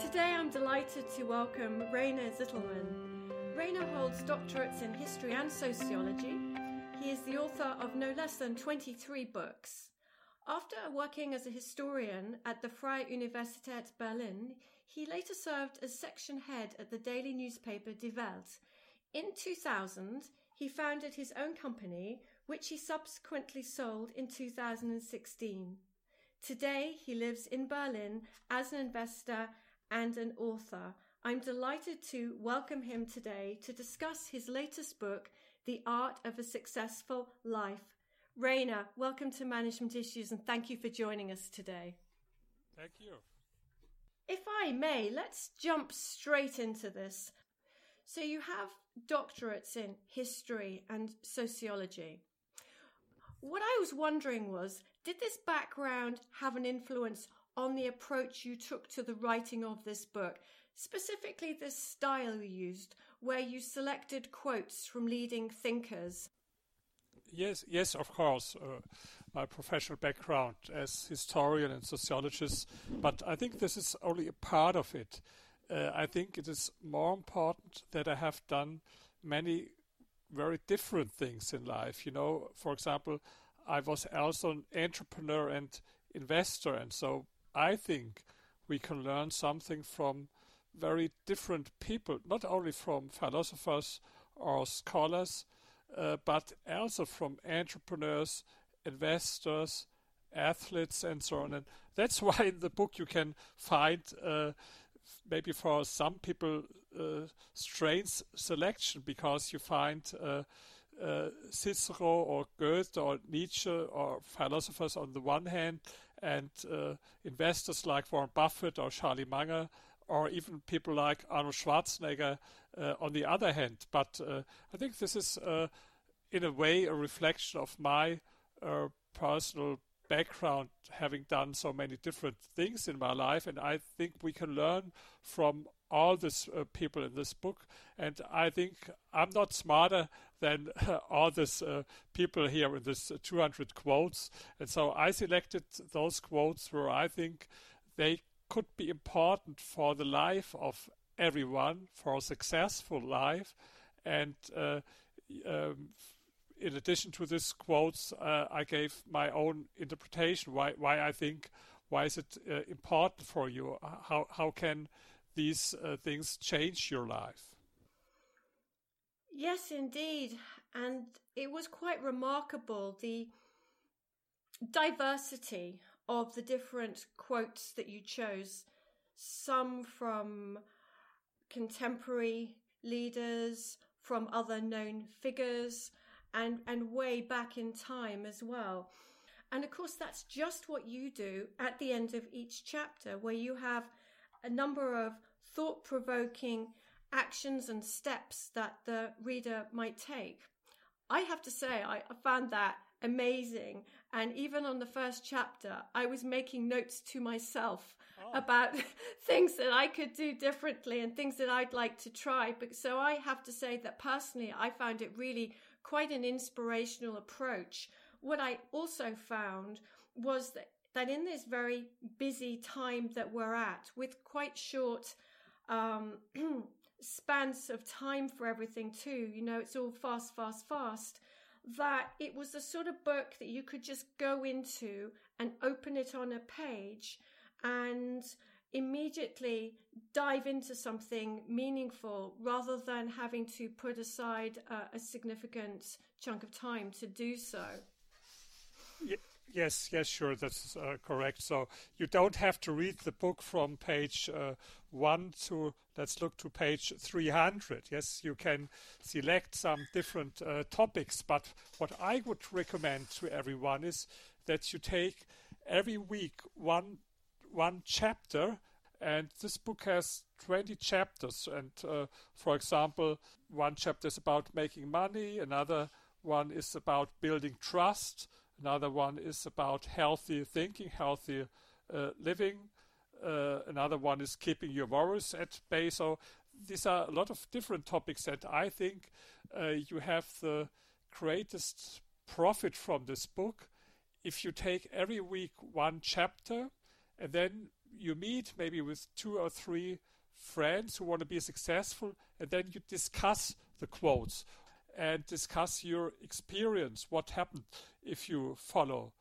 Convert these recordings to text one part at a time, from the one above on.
Today I'm delighted to welcome Rainer Zitelmann. Rainer holds doctorates in history and sociology. He is the author of no less than 23 books. After working as a historian at the Freie Universität Berlin, he later served as section head at the daily newspaper Die Welt. In 2000, he founded his own company, which he subsequently sold in 2016. Today, he lives in Berlin as an investor and an author. I'm delighted to welcome him today to discuss his latest book, The Art of a Successful Life. Rainer, welcome to Management Issues and thank you for joining us today. Thank you. If I may, let's jump straight into this. So, you have doctorates in history and sociology. What I was wondering was did this background have an influence on the approach you took to the writing of this book, specifically the style you used, where you selected quotes from leading thinkers? Yes, yes, of course. Uh, my professional background as historian and sociologist, but I think this is only a part of it. Uh, I think it is more important that I have done many very different things in life. You know, for example, I was also an entrepreneur and investor, and so I think we can learn something from very different people, not only from philosophers or scholars, uh, but also from entrepreneurs, investors, athletes, and so on. And that's why in the book you can find uh, maybe for some people uh, strange selection because you find uh, uh, Cicero or Goethe or Nietzsche or philosophers on the one hand and uh, investors like Warren Buffett or Charlie Munger or even people like Arnold Schwarzenegger uh, on the other hand. But uh, I think this is in a way a reflection of my personal background having done so many different things in my life and i think we can learn from all these uh, people in this book. And i think i'm not smarter than uh, all these uh, people here in this 200 quotes. And so i selected those quotes where i think they could be important for the life of everyone for a successful life. And uh, um, in addition to these quotes, uh, I gave my own interpretation. Why, why I think, why is it uh, important for you? How, how can these uh, things change your life? Yes, indeed, and it was quite remarkable the diversity of the different quotes that you chose. Some from contemporary leaders, from other known figures and, and way back in time as well. And of course, that's just what you do at the end of each chapter, where you have a number of thought provoking actions and steps that the reader might take. I have to say, I found that amazing. And even on the first chapter, I was making notes to myself oh. about things that I could do differently and things that I'd like to try. But so I have to say that personally, I found it really quite an inspirational approach. What I also found was that, that in this very busy time that we're at, with quite short um, spans of time for everything, too, you know, it's all fast, fast, fast, that it was the sort of book that you could just go into and open it on a page and immediately dive into something meaningful rather than having to put aside a significant chunk of time to do so. Yes, yes, sure, that's uh, correct. So you don't have to read the book from page uh, 1 to, let's look to page 300. Yes, you can select some different uh, topics, but what I would recommend to everyone is that you take every week one one chapter, and this book has 20 chapters. And uh, for example, one chapter is about making money, another one is about building trust, another one is about healthy thinking, healthy uh, living. Uh, another one is keeping your worries at bay. So these are a lot of different topics that I think uh, you have the greatest profit from this book if you take every week one chapter and then you meet maybe with two or three friends who want to be successful, and then you discuss the quotes and discuss your experience, what happened if you follow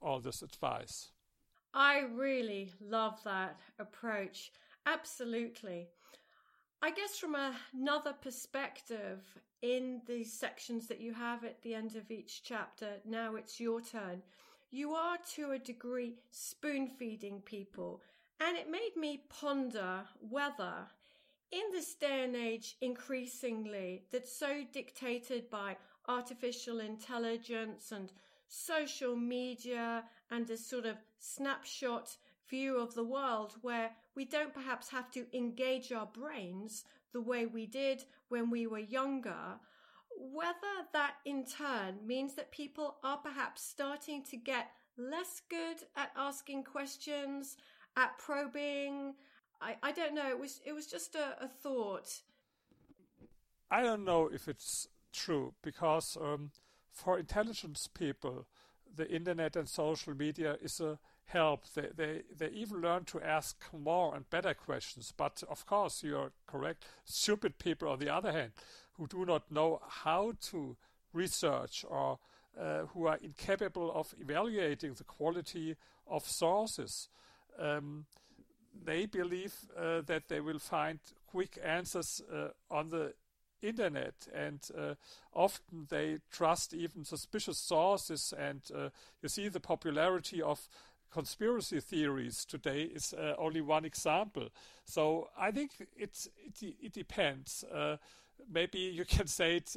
all this advice. I really love that approach. Absolutely. I guess from another perspective, in the sections that you have at the end of each chapter, now it's your turn. You are to a degree spoon feeding people, and it made me ponder whether, in this day and age, increasingly, that's so dictated by artificial intelligence and social media and a sort of snapshot view of the world where we don't perhaps have to engage our brains the way we did when we were younger, whether that in turn means that people are perhaps starting to get less good at asking questions, at probing. I, I don't know. It was it was just a, a thought. I don't know if it's true because um, for intelligence people, the internet and social media is a help. They, they, they even learn to ask more and better questions. But of course, you're correct. Stupid people, on the other hand, who do not know how to research or uh, who are incapable of evaluating the quality of sources, um, they believe uh, that they will find quick answers uh, on the internet. And uh, often they trust even suspicious sources. And uh, you see the popularity of conspiracy theories today is uh, only one example. So i think it's it, it depends. Uh, maybe you can say it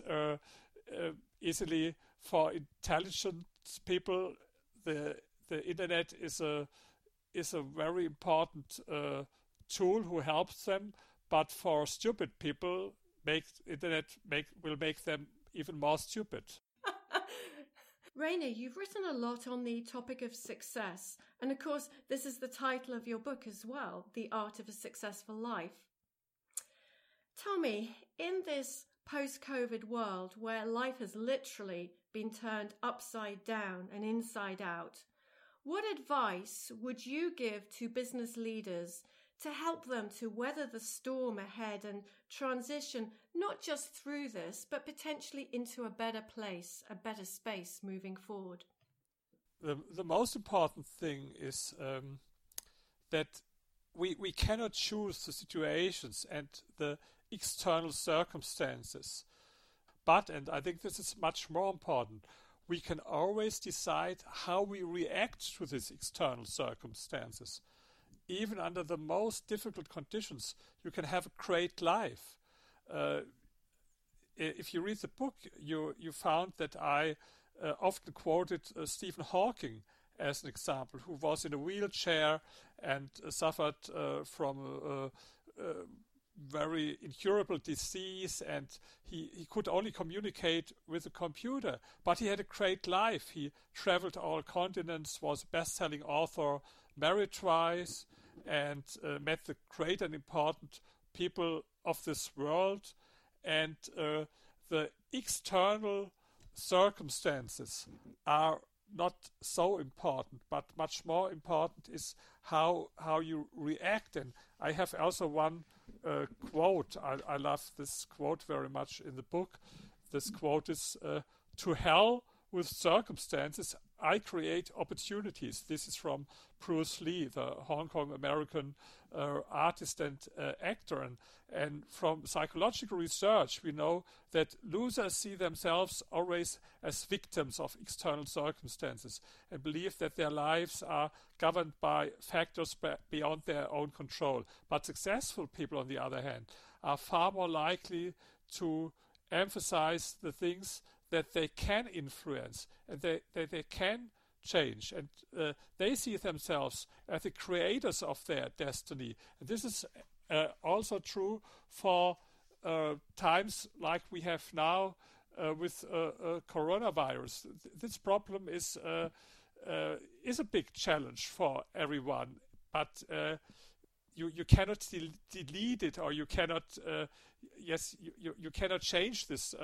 easily for intelligent people. The the internet is a is a very important uh, tool who helps them but for stupid people make internet make will make them even more stupid. Rainer, you've written a lot on the topic of success, and of course, this is the title of your book as well, The Art of a Successful Life. Tell me, in this post COVID world where life has literally been turned upside down and inside out, what advice would you give to business leaders to help them to weather the storm ahead and transition not just through this, but potentially into a better place, a better space moving forward? The, the most important thing is um, that we, we cannot choose the situations and the external circumstances. But, and I think this is much more important, we can always decide how we react to these external circumstances even under the most difficult conditions, you can have a great life. Uh, if you read the book, you you found that I uh, often quoted uh, Stephen Hawking as an example, who was in a wheelchair and uh, suffered uh, from a, a, very incurable disease, and he, he could only communicate with a computer. But he had a great life. He traveled all continents, was a best-selling author, married twice, and uh, met the great and important people of this world, and uh, the external circumstances are not so important, but much more important is how how you react. And I have also one uh, quote. I, I, love this quote very much in the book. This quote is uh, "To hell with circumstances. I create opportunities. This is from Bruce Lee, the Hong Kong American uh, artist and uh, actor. And, and from psychological research, we know that losers see themselves always as victims of external circumstances and believe that their lives are governed by factors beyond their own control. But successful people, on the other hand, are far more likely to emphasize the things that they can influence and they, they, they can change and uh, they see themselves as the creators of their destiny. And this is uh, also true for uh, times like we have now uh, with uh, uh, coronavirus. This problem is is a big challenge for everyone, but you you cannot delete it or you cannot yes you, you, you cannot change this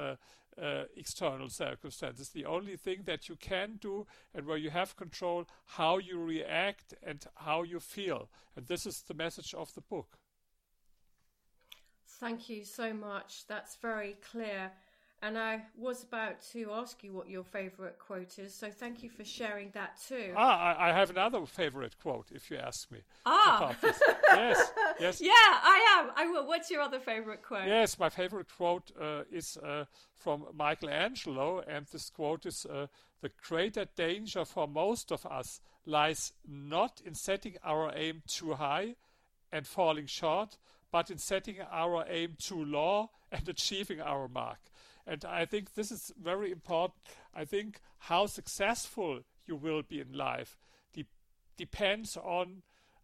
uh, external circumstances. The only thing that you can do and where you have control, how you react and how you feel. And this is the message of the book. Thank you so much. That's very clear. And I was about to ask you what your favorite quote is, so thank you for sharing that too. Ah, I, I have another favorite quote, if you ask me. Ah, yes, yes. Yeah, I am. I will. What's your other favorite quote? Yes, my favorite quote uh, is uh, from Michelangelo, and this quote is uh, The greater danger for most of us lies not in setting our aim too high and falling short, but in setting our aim too low and achieving our mark. And I think this is very important. I think how successful you will be in life de- depends on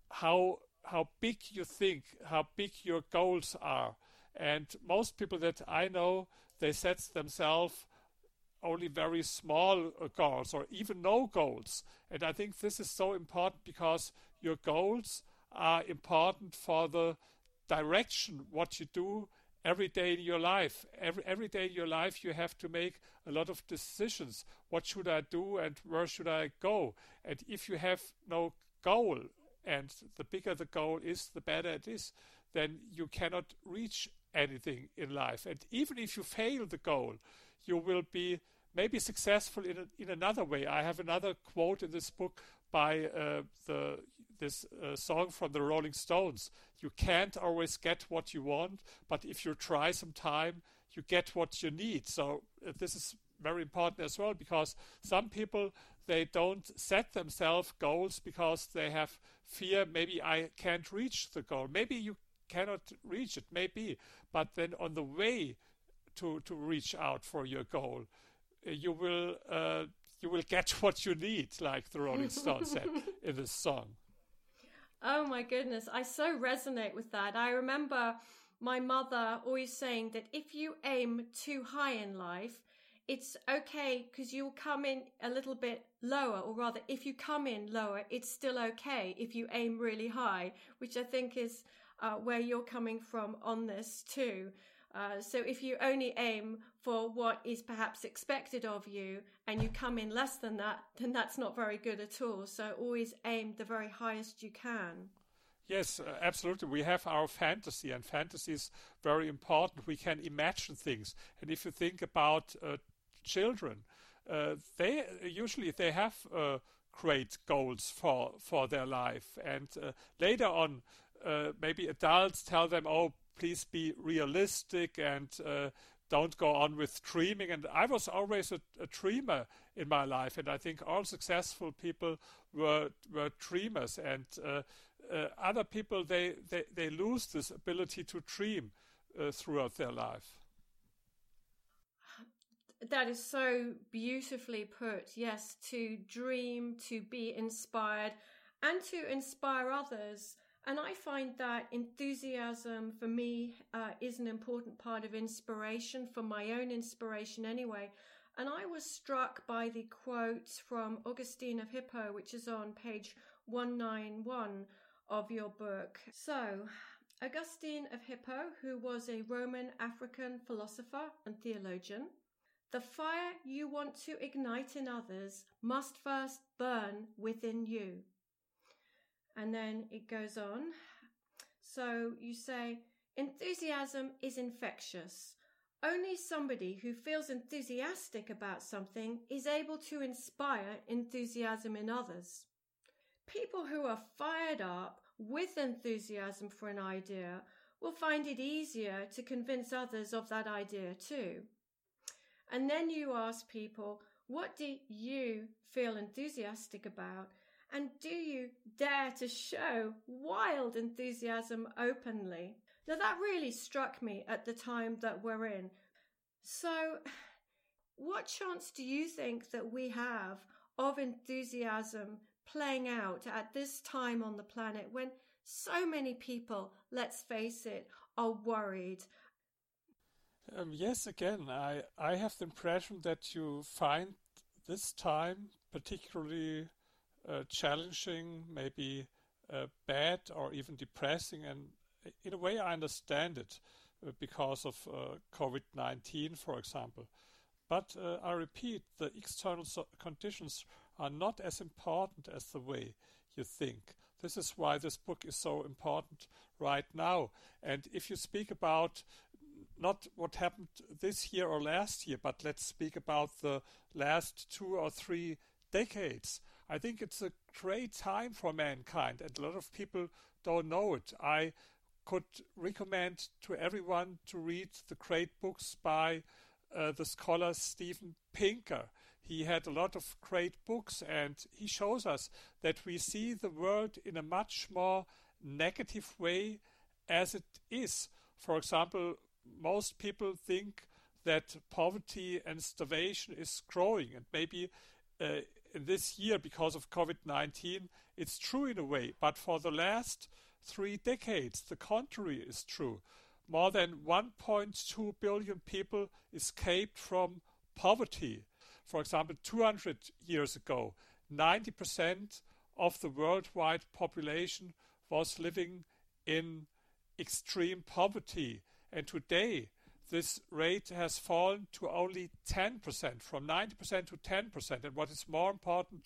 how how big you think, how big your goals are. And most people that I know, they set themselves only very small uh, goals or even no goals. And I think this is so important because your goals are important for the direction what you do every day in your life. Every every day in your life, you have to make a lot of decisions. What should I do, and where should I go? And if you have no goal, and the bigger the goal is, the better it is, then you cannot reach anything in life. And even if you fail the goal, you will be maybe successful in a, in another way. I have another quote in this book by uh, the this uh, song from the Rolling Stones. You can't always get what you want, but if you try some time, you get what you need. So uh, this is very important as well because some people they don't set themselves goals because they have fear maybe I can't reach the goal. Maybe you cannot reach it, maybe, but then on the way to to reach out for your goal, uh, you will uh, you will get what you need, like the Rolling Stones said in this song. Oh my goodness, I so resonate with that. I remember my mother always saying that if you aim too high in life, it's okay because you'll come in a little bit lower, or rather, if you come in lower, it's still okay if you aim really high, which I think is uh, where you're coming from on this too. Uh, so if you only aim for what is perhaps expected of you and you come in less than that, then that's not very good at all. So always aim the very highest you can. Yes, uh, absolutely. We have our fantasy, and fantasy is very important. We can imagine things, and if you think about uh, children, uh, they usually they have uh, great goals for for their life, and later on, maybe adults tell them, "Oh, please be realistic and uh, don't go on with dreaming. And I was always a, a, dreamer in my life, and I think all successful people were were dreamers. And uh, uh, other people they, they they lose this ability to dream uh, throughout their life. That is so beautifully put. Yes, to dream, to be inspired, and to inspire others. And I find that enthusiasm for me uh, is an important part of inspiration, for my own inspiration anyway. And I was struck by the quote from Augustine of Hippo, which is on page 191 of your book. So, Augustine of Hippo, who was a Roman African philosopher and theologian, the fire you want to ignite in others must first burn within you. And then it goes on. So you say, enthusiasm is infectious. Only somebody who feels enthusiastic about something is able to inspire enthusiasm in others. People who are fired up with enthusiasm for an idea will find it easier to convince others of that idea too. And then you ask people, what do you feel enthusiastic about? And do you dare to show wild enthusiasm openly? Now, that really struck me at the time that we're in. So, what chance do you think that we have of enthusiasm playing out at this time on the planet when so many people, let's face it, are worried? Um, yes, again, I, I have the impression that you find this time particularly uh, challenging, maybe uh, bad or even depressing. And in a way, I understand it uh, because of uh, COVID 19, for example. But I repeat, the external conditions are not as important as the way you think. This is why this book is so important right now. And if you speak about not what happened this year or last year, but let's speak about the last two or three decades. I think it's a great time for mankind, and a lot of people don't know it. I could recommend to everyone to read the great books by uh, the scholar Steven Pinker. He had a lot of great books, and he shows us that we see the world in a much more negative way as it is. For example, most people think that poverty and starvation is growing, and maybe uh, this year, because of COVID 19, it's true in a way, but for the last three decades, the contrary is true. More than 1.2 billion people escaped from poverty. For example, 200 years ago, 90% of the worldwide population was living in extreme poverty. And today, this rate has fallen to only 10%, from 90% to 10%. And what is more important,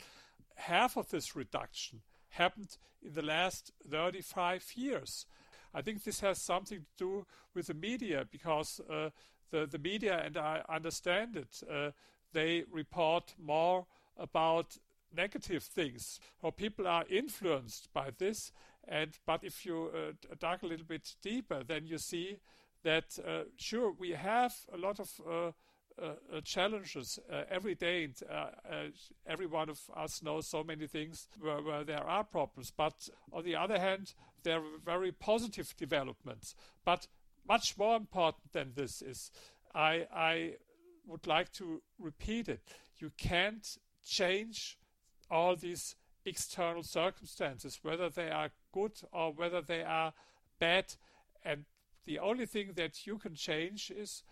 half of this reduction happened in the last 35 years. I think this has something to do with the media because uh, the, the media, and I understand it, uh, they report more about negative things. Or people are influenced by this. And but if you uh, dive a little bit deeper, then you see that uh, sure we have a lot of uh, uh, uh challenges uh, every day. And, every one of us knows so many things where, where, there are problems. But on the other hand, there are very positive developments. But much more important than this is, I, I would like to repeat it. You can't change all these external circumstances, whether they are good or whether they are bad. And the only thing that you can change is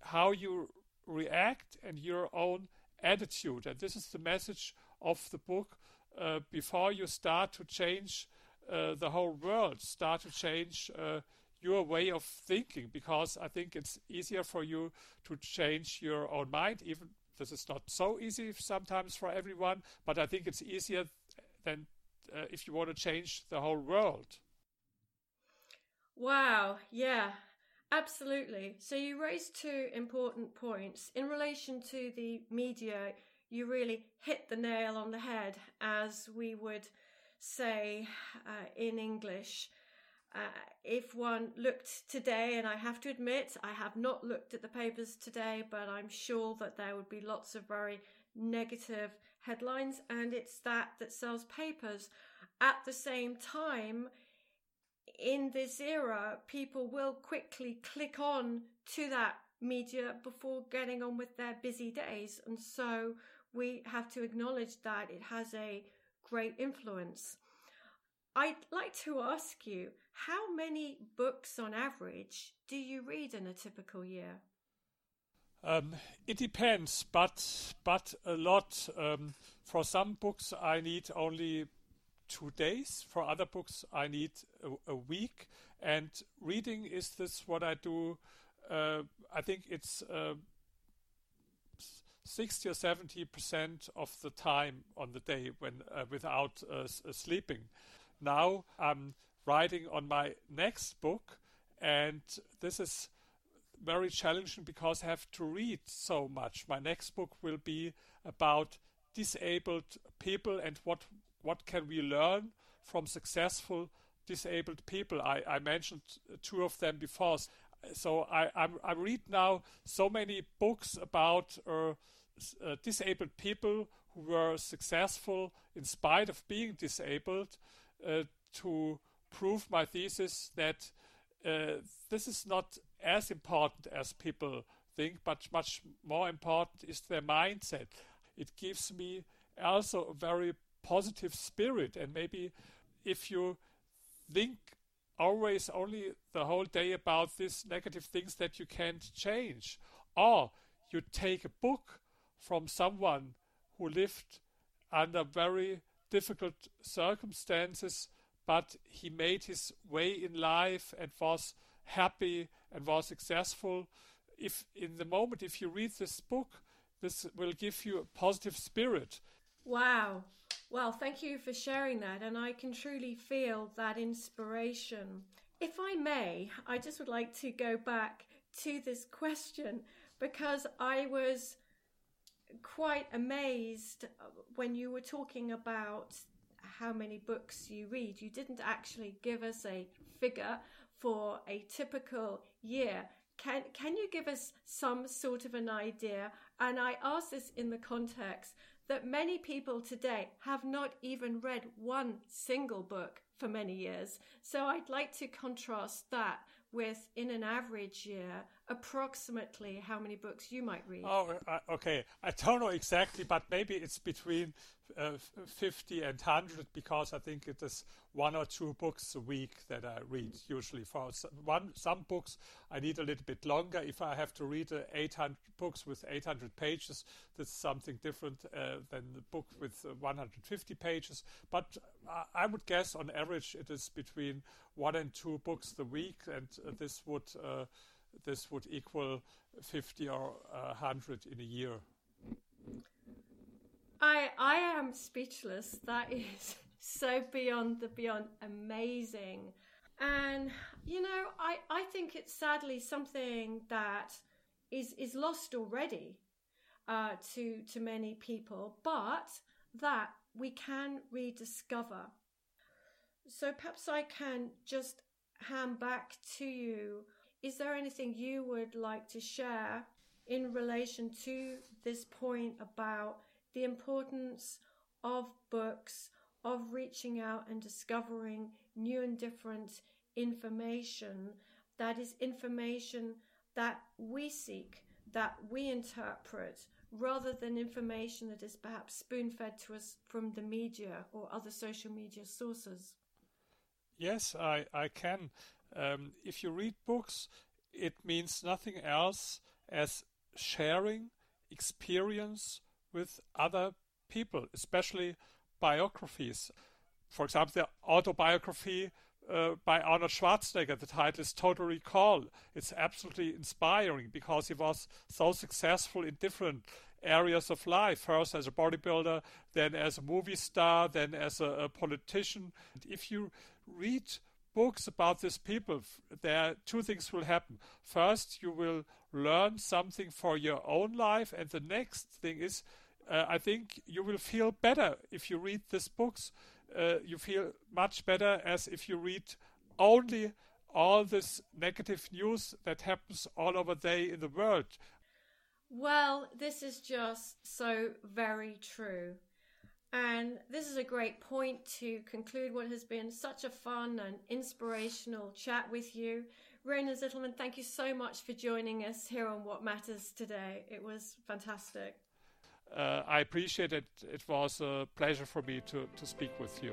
how you react and your own attitude. And this is the message of the book. Uh, before you start to change uh, the whole world, start to change uh, your way of thinking, because I think it's easier for you to change your own mind. Even this is not so easy sometimes for everyone, but I think it's easier than uh, if you want to change the whole world. Wow, yeah, absolutely. So you raised two important points. In relation to the media, you really hit the nail on the head, as we would say uh, in English. Uh, if one looked today, and I have to admit, I have not looked at the papers today, but I'm sure that there would be lots of very negative headlines, and it's that that sells papers. At the same time, in this era, people will quickly click on to that media before getting on with their busy days. And so we have to acknowledge that it has a great influence. I'd like to ask you how many books on average do you read in a typical year? Um, it depends, but but a lot. Um, for some books, I need only two days. For other books, I need a, a week. And reading is this what I do. Uh, I think it's uh, 60 or 70 percent of the time on the day when uh, without uh, uh, sleeping. Now I'm writing on my next book, and this is very challenging because I have to read so much. My next book will be about disabled people and what what can we learn from successful disabled people? I, I mentioned two of them before. So I, I'm, I read now so many books about uh, uh, disabled people who were successful in spite of being disabled uh, to prove my thesis that uh, this is not as important as people think, but much more important is their mindset. It gives me also a very positive spirit. And maybe if you think always only the whole day about these negative things that you can't change, or you take a book from someone who lived under very difficult circumstances, but he made his way in life and was happy and was successful. If in the moment, if you read this book, this will give you a positive spirit. Wow. Well, thank you for sharing that. And I can truly feel that inspiration. If I may, I just would like to go back to this question because I was quite amazed uh, when you were talking about how many books you read. You didn't actually give us a figure for a typical year. Can can you give us some sort of an idea? And I ask this in the context that many people today have not even read one single book for many years. So I'd like to contrast that with in an average year approximately how many books you might read. Oh, okay. I don't know exactly, but maybe it's between uh, 50 and 100 because I think it is one or two books a week that I read usually. For one, some books I need a little bit longer. If I have to read uh, 800 books with 800 pages, that's something different uh, than the book with uh, 150 pages. But I would guess on average it is between one and two books a week, and uh, this would this would equal 50 or 100 in a year. I I am speechless. That is so beyond the beyond amazing. And you know, I, I think it's sadly something that is is lost already uh, to to many people, but that we can rediscover. So perhaps I can just hand back to you is there anything you would like to share in relation to this point about the importance of books, of reaching out and discovering new and different information that is information that we seek, that we interpret, rather than information that is perhaps spoon fed to us from the media or other social media sources? Yes, I, I can. Um, if you read books, it means nothing else as sharing experience with other people, especially biographies. For example, the autobiography uh, by Arnold Schwarzenegger. The title is Total Recall. It's absolutely inspiring because he was so successful in different areas of life. First as a bodybuilder, then as a movie star, then as a, a politician. If you read books about these people, there two things will happen. First, you will learn something for your own life, and the next thing is, uh, I think you will feel better if you read these books. Uh, you feel much better as if you read only all this negative news that happens all over the in the world. Well, this is just so very true. And this is a great point to conclude what has been such a fun and inspirational chat with you. Rainer Zitelmann, thank you so much for joining us here on What Matters today. It was fantastic. Uh, I appreciate it. It was a pleasure for me to, to speak with you.